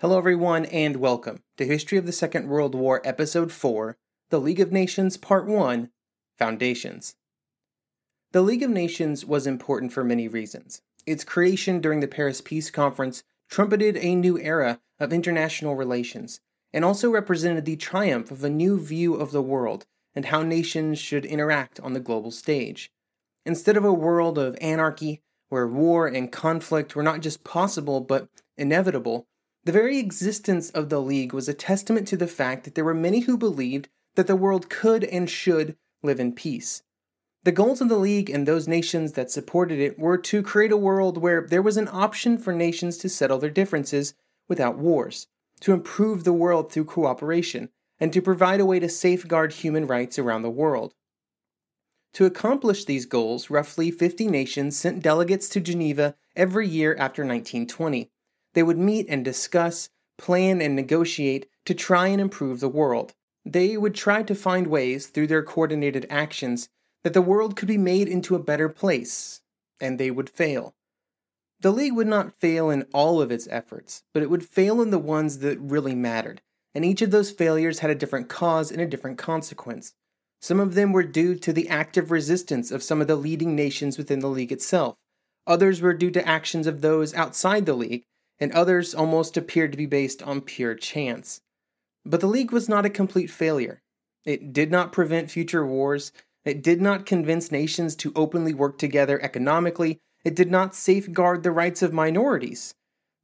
Hello, everyone, and welcome to History of the Second World War, Episode 4 The League of Nations, Part 1 Foundations. The League of Nations was important for many reasons. Its creation during the Paris Peace Conference trumpeted a new era of international relations and also represented the triumph of a new view of the world and how nations should interact on the global stage. Instead of a world of anarchy, where war and conflict were not just possible but inevitable, the very existence of the League was a testament to the fact that there were many who believed that the world could and should live in peace. The goals of the League and those nations that supported it were to create a world where there was an option for nations to settle their differences without wars, to improve the world through cooperation, and to provide a way to safeguard human rights around the world. To accomplish these goals, roughly 50 nations sent delegates to Geneva every year after 1920. They would meet and discuss, plan, and negotiate to try and improve the world. They would try to find ways, through their coordinated actions, that the world could be made into a better place, and they would fail. The League would not fail in all of its efforts, but it would fail in the ones that really mattered, and each of those failures had a different cause and a different consequence. Some of them were due to the active resistance of some of the leading nations within the League itself. Others were due to actions of those outside the League, and others almost appeared to be based on pure chance. But the League was not a complete failure. It did not prevent future wars. It did not convince nations to openly work together economically. It did not safeguard the rights of minorities.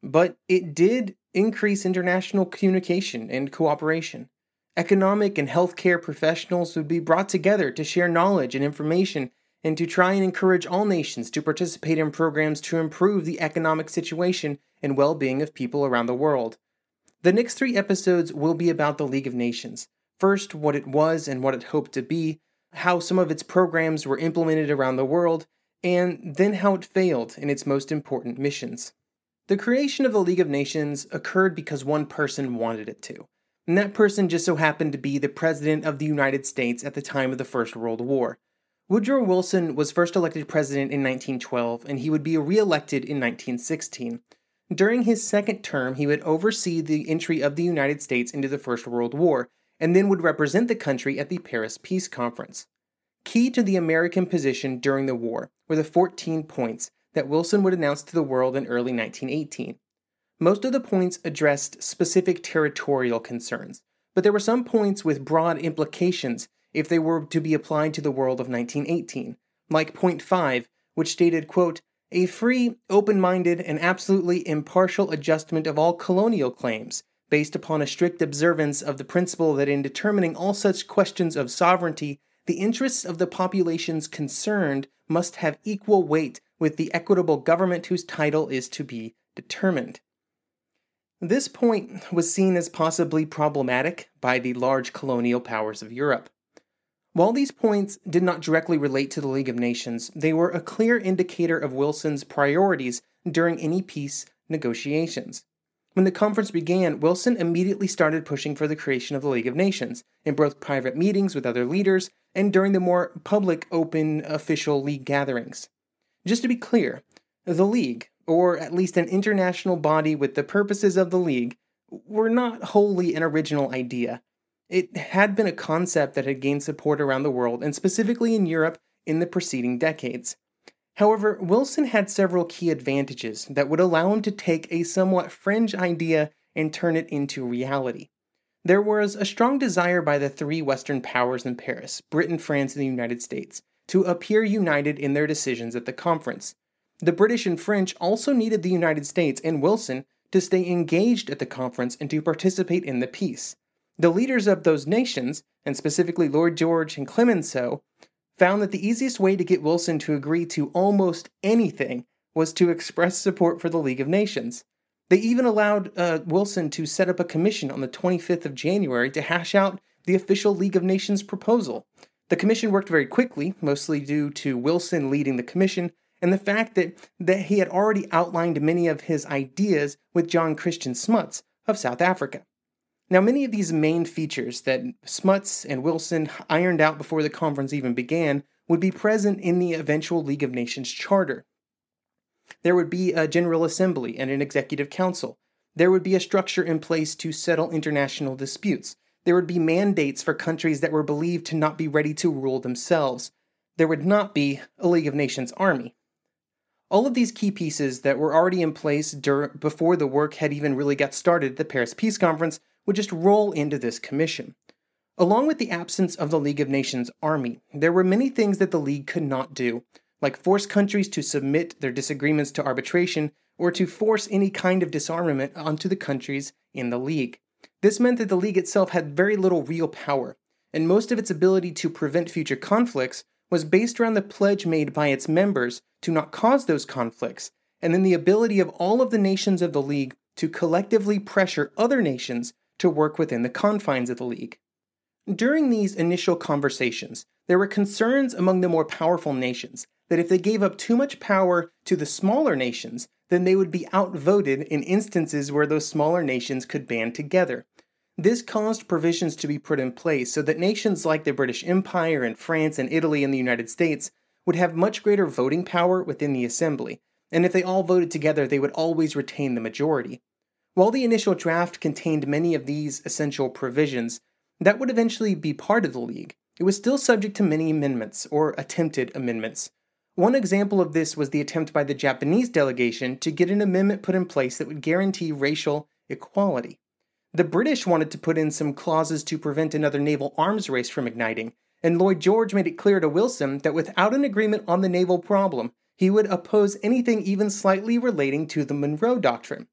But it did increase international communication and cooperation. Economic and healthcare professionals would be brought together to share knowledge and information and to try and encourage all nations to participate in programs to improve the economic situation and well being of people around the world. The next three episodes will be about the League of Nations. First, what it was and what it hoped to be, how some of its programs were implemented around the world, and then how it failed in its most important missions. The creation of the League of Nations occurred because one person wanted it to, and that person just so happened to be the President of the United States at the time of the First World War. Woodrow Wilson was first elected president in 1912, and he would be reelected in 1916. During his second term, he would oversee the entry of the United States into the First World War, and then would represent the country at the Paris Peace Conference. Key to the American position during the war were the 14 points that Wilson would announce to the world in early 1918. Most of the points addressed specific territorial concerns, but there were some points with broad implications if they were to be applied to the world of 1918, like point 5, which stated, quote, a free, open minded, and absolutely impartial adjustment of all colonial claims, based upon a strict observance of the principle that in determining all such questions of sovereignty, the interests of the populations concerned must have equal weight with the equitable government whose title is to be determined. This point was seen as possibly problematic by the large colonial powers of Europe. While these points did not directly relate to the League of Nations, they were a clear indicator of Wilson's priorities during any peace negotiations. When the conference began, Wilson immediately started pushing for the creation of the League of Nations, in both private meetings with other leaders and during the more public, open, official League gatherings. Just to be clear, the League, or at least an international body with the purposes of the League, were not wholly an original idea. It had been a concept that had gained support around the world, and specifically in Europe, in the preceding decades. However, Wilson had several key advantages that would allow him to take a somewhat fringe idea and turn it into reality. There was a strong desire by the three Western powers in Paris Britain, France, and the United States to appear united in their decisions at the conference. The British and French also needed the United States and Wilson to stay engaged at the conference and to participate in the peace. The leaders of those nations, and specifically Lloyd George and Clemenceau, found that the easiest way to get Wilson to agree to almost anything was to express support for the League of Nations. They even allowed uh, Wilson to set up a commission on the 25th of January to hash out the official League of Nations proposal. The commission worked very quickly, mostly due to Wilson leading the commission and the fact that, that he had already outlined many of his ideas with John Christian Smuts of South Africa. Now, many of these main features that Smuts and Wilson ironed out before the conference even began would be present in the eventual League of Nations charter. There would be a General Assembly and an Executive Council. There would be a structure in place to settle international disputes. There would be mandates for countries that were believed to not be ready to rule themselves. There would not be a League of Nations army. All of these key pieces that were already in place dur- before the work had even really got started at the Paris Peace Conference would just roll into this commission. Along with the absence of the League of Nations army, there were many things that the League could not do, like force countries to submit their disagreements to arbitration or to force any kind of disarmament onto the countries in the League. This meant that the League itself had very little real power, and most of its ability to prevent future conflicts was based around the pledge made by its members to not cause those conflicts, and then the ability of all of the nations of the League to collectively pressure other nations to work within the confines of the League. During these initial conversations, there were concerns among the more powerful nations that if they gave up too much power to the smaller nations, then they would be outvoted in instances where those smaller nations could band together. This caused provisions to be put in place so that nations like the British Empire and France and Italy and the United States would have much greater voting power within the assembly, and if they all voted together, they would always retain the majority. While the initial draft contained many of these essential provisions that would eventually be part of the League, it was still subject to many amendments, or attempted amendments, one example of this was the attempt by the Japanese delegation to get an amendment put in place that would guarantee racial equality. The British wanted to put in some clauses to prevent another naval arms race from igniting, and Lloyd George made it clear to Wilson that without an agreement on the naval problem, he would oppose anything even slightly relating to the Monroe Doctrine.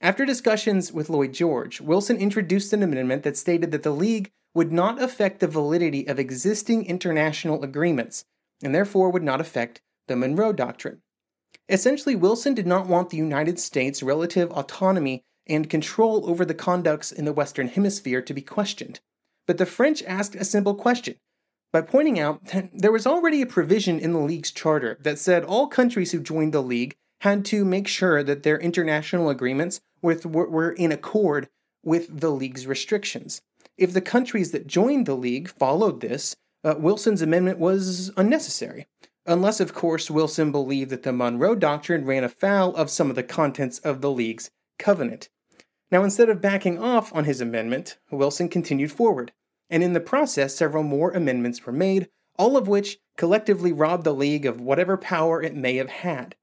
After discussions with Lloyd George, Wilson introduced an amendment that stated that the League would not affect the validity of existing international agreements, and therefore would not affect the Monroe Doctrine. Essentially, Wilson did not want the United States' relative autonomy and control over the conducts in the Western Hemisphere to be questioned. But the French asked a simple question by pointing out that there was already a provision in the League's charter that said all countries who joined the League had to make sure that their international agreements with, were in accord with the League's restrictions. If the countries that joined the League followed this, uh, Wilson's amendment was unnecessary. Unless, of course, Wilson believed that the Monroe Doctrine ran afoul of some of the contents of the League's covenant. Now, instead of backing off on his amendment, Wilson continued forward, and in the process, several more amendments were made, all of which collectively robbed the League of whatever power it may have had.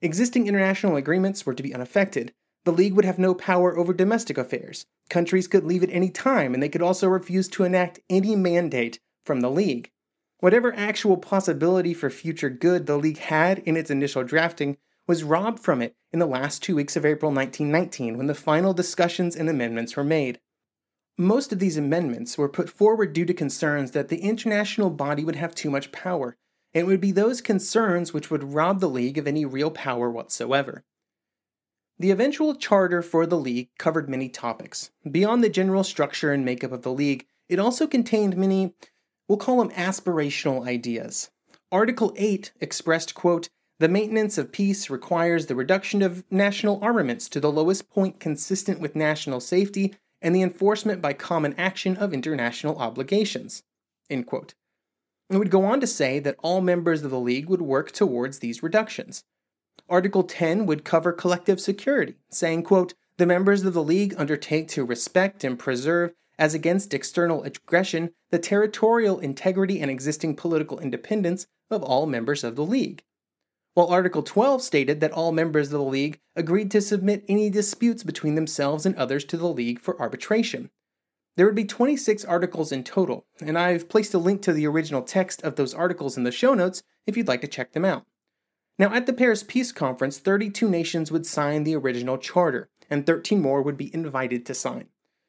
Existing international agreements were to be unaffected. The League would have no power over domestic affairs. Countries could leave at any time, and they could also refuse to enact any mandate from the League. Whatever actual possibility for future good the League had in its initial drafting was robbed from it in the last two weeks of April 1919 when the final discussions and amendments were made. Most of these amendments were put forward due to concerns that the international body would have too much power, and it would be those concerns which would rob the League of any real power whatsoever. The eventual charter for the League covered many topics. Beyond the general structure and makeup of the League, it also contained many We'll call them aspirational ideas. Article 8 expressed, quote, the maintenance of peace requires the reduction of national armaments to the lowest point consistent with national safety and the enforcement by common action of international obligations. End quote. It would go on to say that all members of the League would work towards these reductions. Article 10 would cover collective security, saying, quote, the members of the League undertake to respect and preserve as against external aggression, the territorial integrity and existing political independence of all members of the League. While Article 12 stated that all members of the League agreed to submit any disputes between themselves and others to the League for arbitration. There would be 26 articles in total, and I've placed a link to the original text of those articles in the show notes if you'd like to check them out. Now, at the Paris Peace Conference, 32 nations would sign the original charter, and 13 more would be invited to sign.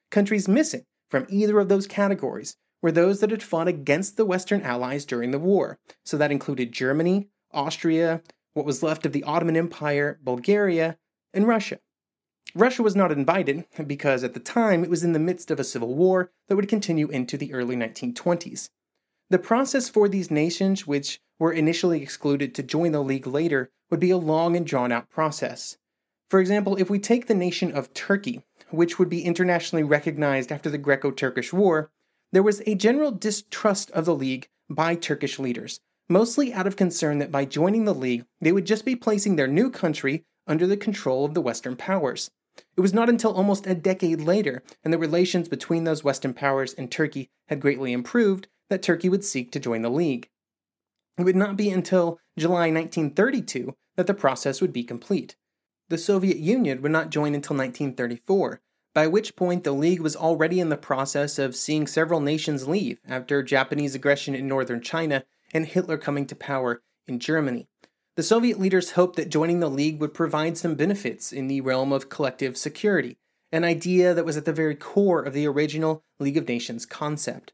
Countries missing from either of those categories were those that had fought against the Western Allies during the war, so that included Germany, Austria, what was left of the Ottoman Empire, Bulgaria, and Russia. Russia was not invited because at the time it was in the midst of a civil war that would continue into the early 1920s. The process for these nations, which were initially excluded to join the League later, would be a long and drawn out process. For example, if we take the nation of Turkey, which would be internationally recognized after the Greco Turkish War, there was a general distrust of the League by Turkish leaders, mostly out of concern that by joining the League, they would just be placing their new country under the control of the Western powers. It was not until almost a decade later, and the relations between those Western powers and Turkey had greatly improved, that Turkey would seek to join the League. It would not be until July 1932 that the process would be complete. The Soviet Union would not join until 1934, by which point the League was already in the process of seeing several nations leave after Japanese aggression in northern China and Hitler coming to power in Germany. The Soviet leaders hoped that joining the League would provide some benefits in the realm of collective security, an idea that was at the very core of the original League of Nations concept.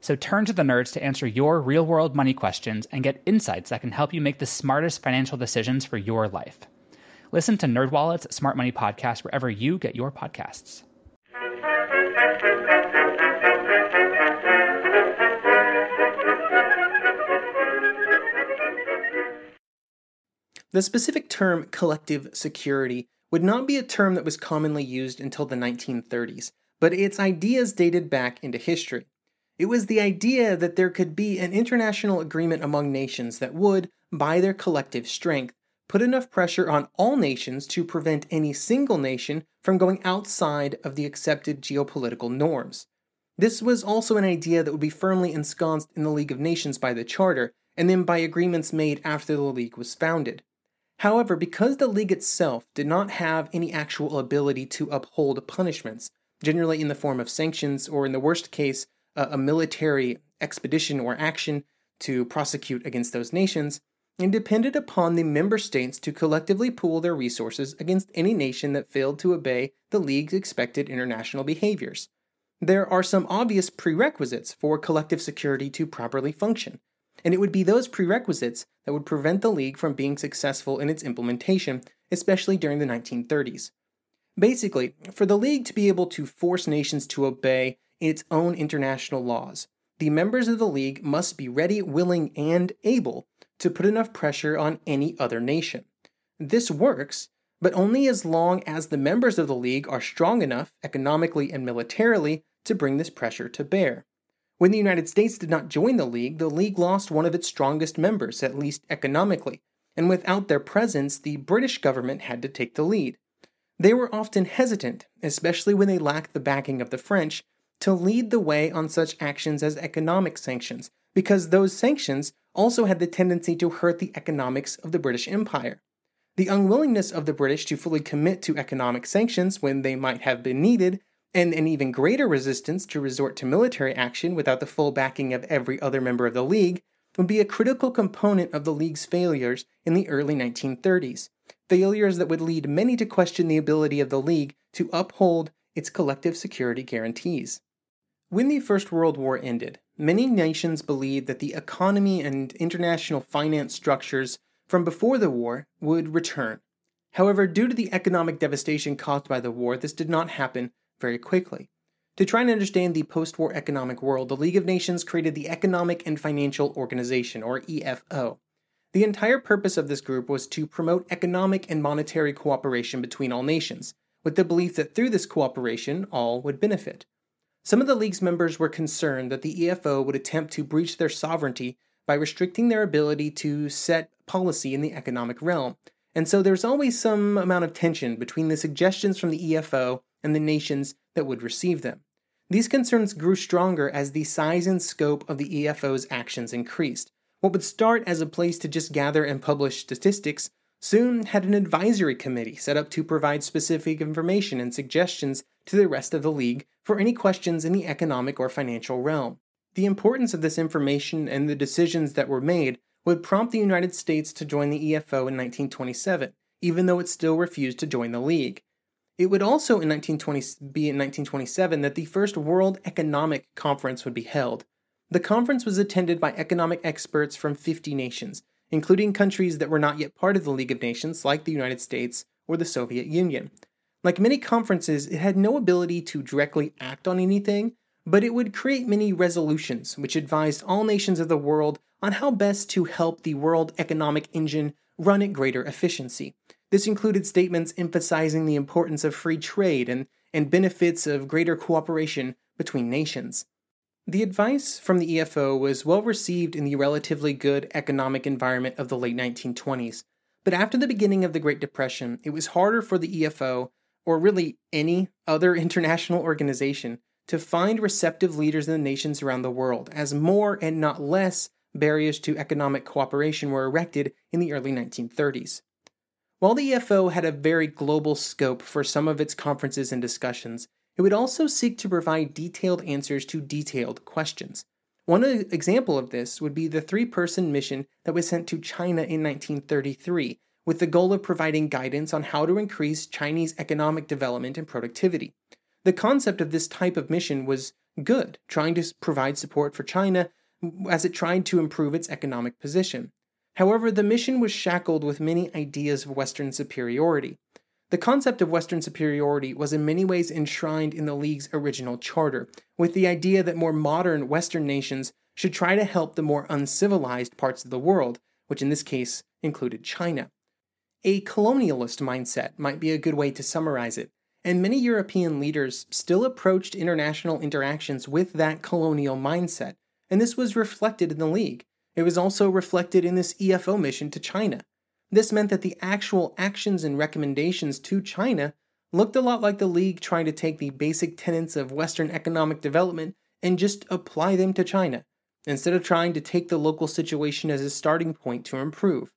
So turn to the nerds to answer your real world money questions and get insights that can help you make the smartest financial decisions for your life. Listen to NerdWallet's Smart Money Podcast wherever you get your podcasts. The specific term collective security would not be a term that was commonly used until the 1930s, but its ideas dated back into history. It was the idea that there could be an international agreement among nations that would, by their collective strength, put enough pressure on all nations to prevent any single nation from going outside of the accepted geopolitical norms. This was also an idea that would be firmly ensconced in the League of Nations by the Charter, and then by agreements made after the League was founded. However, because the League itself did not have any actual ability to uphold punishments, generally in the form of sanctions or, in the worst case, a military expedition or action to prosecute against those nations, and depended upon the member states to collectively pool their resources against any nation that failed to obey the League's expected international behaviors. There are some obvious prerequisites for collective security to properly function, and it would be those prerequisites that would prevent the League from being successful in its implementation, especially during the 1930s. Basically, for the League to be able to force nations to obey its own international laws, the members of the League must be ready, willing, and able to put enough pressure on any other nation. This works, but only as long as the members of the League are strong enough, economically and militarily, to bring this pressure to bear. When the United States did not join the League, the League lost one of its strongest members, at least economically, and without their presence, the British government had to take the lead. They were often hesitant, especially when they lacked the backing of the French, to lead the way on such actions as economic sanctions, because those sanctions also had the tendency to hurt the economics of the British Empire. The unwillingness of the British to fully commit to economic sanctions when they might have been needed, and an even greater resistance to resort to military action without the full backing of every other member of the League, would be a critical component of the League's failures in the early 1930s. Failures that would lead many to question the ability of the League to uphold its collective security guarantees. When the First World War ended, many nations believed that the economy and international finance structures from before the war would return. However, due to the economic devastation caused by the war, this did not happen very quickly. To try and understand the post war economic world, the League of Nations created the Economic and Financial Organization, or EFO. The entire purpose of this group was to promote economic and monetary cooperation between all nations, with the belief that through this cooperation, all would benefit. Some of the League's members were concerned that the EFO would attempt to breach their sovereignty by restricting their ability to set policy in the economic realm, and so there's always some amount of tension between the suggestions from the EFO and the nations that would receive them. These concerns grew stronger as the size and scope of the EFO's actions increased. What would start as a place to just gather and publish statistics soon had an advisory committee set up to provide specific information and suggestions to the rest of the League for any questions in the economic or financial realm. The importance of this information and the decisions that were made would prompt the United States to join the EFO in 1927, even though it still refused to join the League. It would also in 1920, be in 1927 that the first World Economic Conference would be held. The conference was attended by economic experts from 50 nations, including countries that were not yet part of the League of Nations, like the United States or the Soviet Union. Like many conferences, it had no ability to directly act on anything, but it would create many resolutions which advised all nations of the world on how best to help the world economic engine run at greater efficiency. This included statements emphasizing the importance of free trade and, and benefits of greater cooperation between nations. The advice from the EFO was well received in the relatively good economic environment of the late 1920s, but after the beginning of the Great Depression, it was harder for the EFO or really any other international organization, to find receptive leaders in the nations around the world, as more and not less barriers to economic cooperation were erected in the early 1930s. While the EFO had a very global scope for some of its conferences and discussions, it would also seek to provide detailed answers to detailed questions. One example of this would be the three person mission that was sent to China in 1933 with the goal of providing guidance on how to increase Chinese economic development and productivity. The concept of this type of mission was good, trying to provide support for China as it tried to improve its economic position. However, the mission was shackled with many ideas of Western superiority. The concept of Western superiority was in many ways enshrined in the League's original charter, with the idea that more modern Western nations should try to help the more uncivilized parts of the world, which in this case included China. A colonialist mindset might be a good way to summarize it, and many European leaders still approached international interactions with that colonial mindset, and this was reflected in the League. It was also reflected in this EFO mission to China. This meant that the actual actions and recommendations to China looked a lot like the League trying to take the basic tenets of Western economic development and just apply them to China, instead of trying to take the local situation as a starting point to improve.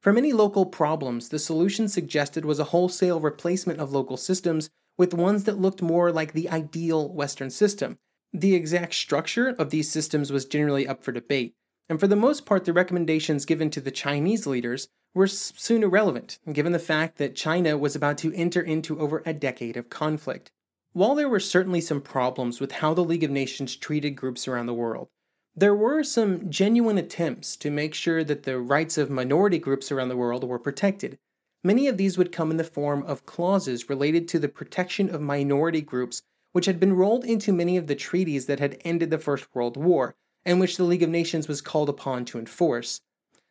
For many local problems, the solution suggested was a wholesale replacement of local systems with ones that looked more like the ideal Western system. The exact structure of these systems was generally up for debate, and for the most part, the recommendations given to the Chinese leaders were soon irrelevant, given the fact that China was about to enter into over a decade of conflict. While there were certainly some problems with how the League of Nations treated groups around the world, there were some genuine attempts to make sure that the rights of minority groups around the world were protected. Many of these would come in the form of clauses related to the protection of minority groups, which had been rolled into many of the treaties that had ended the First World War, and which the League of Nations was called upon to enforce.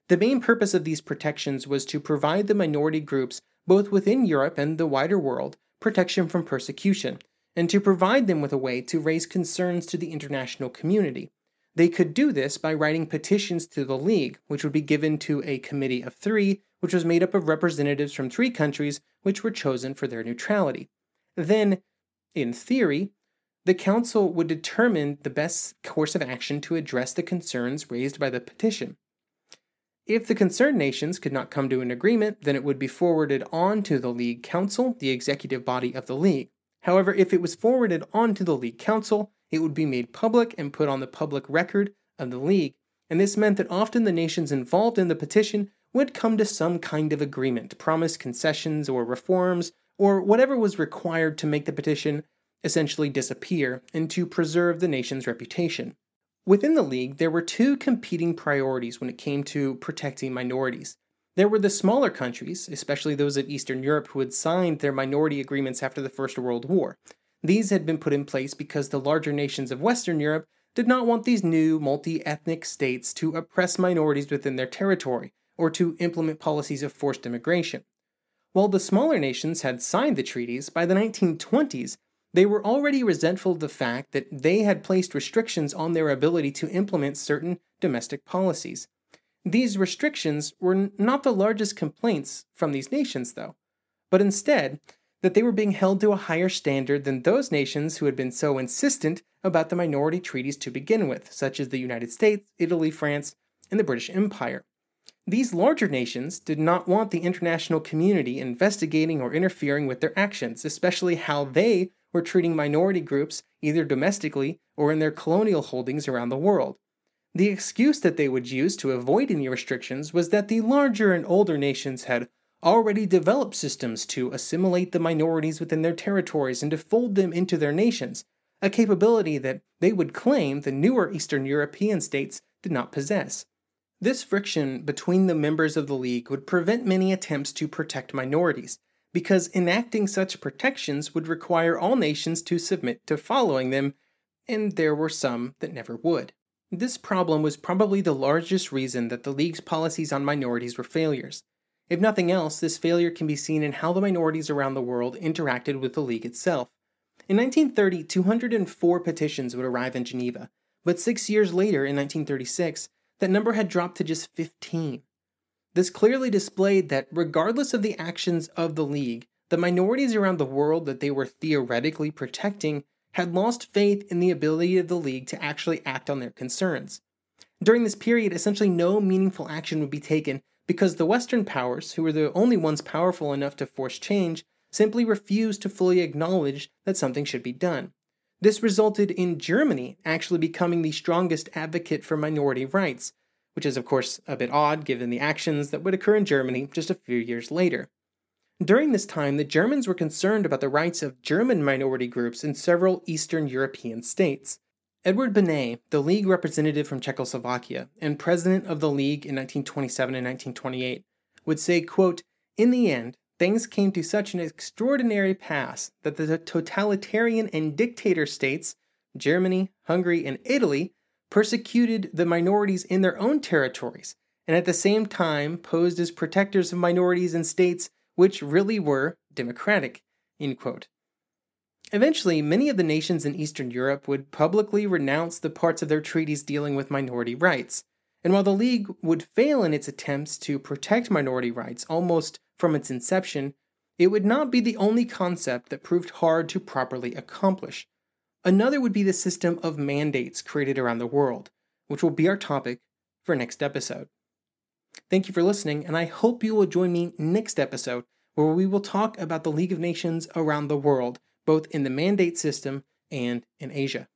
The main purpose of these protections was to provide the minority groups, both within Europe and the wider world, protection from persecution, and to provide them with a way to raise concerns to the international community. They could do this by writing petitions to the League, which would be given to a committee of three, which was made up of representatives from three countries which were chosen for their neutrality. Then, in theory, the Council would determine the best course of action to address the concerns raised by the petition. If the concerned nations could not come to an agreement, then it would be forwarded on to the League Council, the executive body of the League. However, if it was forwarded on to the League Council, it would be made public and put on the public record of the League, and this meant that often the nations involved in the petition would come to some kind of agreement, promise concessions or reforms, or whatever was required to make the petition essentially disappear and to preserve the nation's reputation. Within the League, there were two competing priorities when it came to protecting minorities. There were the smaller countries, especially those of Eastern Europe, who had signed their minority agreements after the First World War. These had been put in place because the larger nations of Western Europe did not want these new multi ethnic states to oppress minorities within their territory or to implement policies of forced immigration. While the smaller nations had signed the treaties, by the 1920s, they were already resentful of the fact that they had placed restrictions on their ability to implement certain domestic policies. These restrictions were not the largest complaints from these nations, though, but instead that they were being held to a higher standard than those nations who had been so insistent about the minority treaties to begin with, such as the United States, Italy, France, and the British Empire. These larger nations did not want the international community investigating or interfering with their actions, especially how they were treating minority groups either domestically or in their colonial holdings around the world. The excuse that they would use to avoid any restrictions was that the larger and older nations had already developed systems to assimilate the minorities within their territories and to fold them into their nations, a capability that they would claim the newer Eastern European states did not possess. This friction between the members of the League would prevent many attempts to protect minorities, because enacting such protections would require all nations to submit to following them, and there were some that never would. This problem was probably the largest reason that the League's policies on minorities were failures. If nothing else, this failure can be seen in how the minorities around the world interacted with the League itself. In 1930, 204 petitions would arrive in Geneva, but six years later, in 1936, that number had dropped to just 15. This clearly displayed that, regardless of the actions of the League, the minorities around the world that they were theoretically protecting had lost faith in the ability of the League to actually act on their concerns. During this period, essentially no meaningful action would be taken because the Western powers, who were the only ones powerful enough to force change, simply refused to fully acknowledge that something should be done. This resulted in Germany actually becoming the strongest advocate for minority rights, which is, of course, a bit odd given the actions that would occur in Germany just a few years later. During this time, the Germans were concerned about the rights of German minority groups in several Eastern European states. Edward Beneš, the League representative from Czechoslovakia and president of the League in 1927 and 1928, would say, quote, In the end, things came to such an extraordinary pass that the totalitarian and dictator states, Germany, Hungary, and Italy, persecuted the minorities in their own territories, and at the same time posed as protectors of minorities in states which really were democratic. Eventually, many of the nations in Eastern Europe would publicly renounce the parts of their treaties dealing with minority rights. And while the League would fail in its attempts to protect minority rights almost from its inception, it would not be the only concept that proved hard to properly accomplish. Another would be the system of mandates created around the world, which will be our topic for next episode. Thank you for listening, and I hope you will join me next episode where we will talk about the League of Nations around the world, both in the mandate system and in Asia.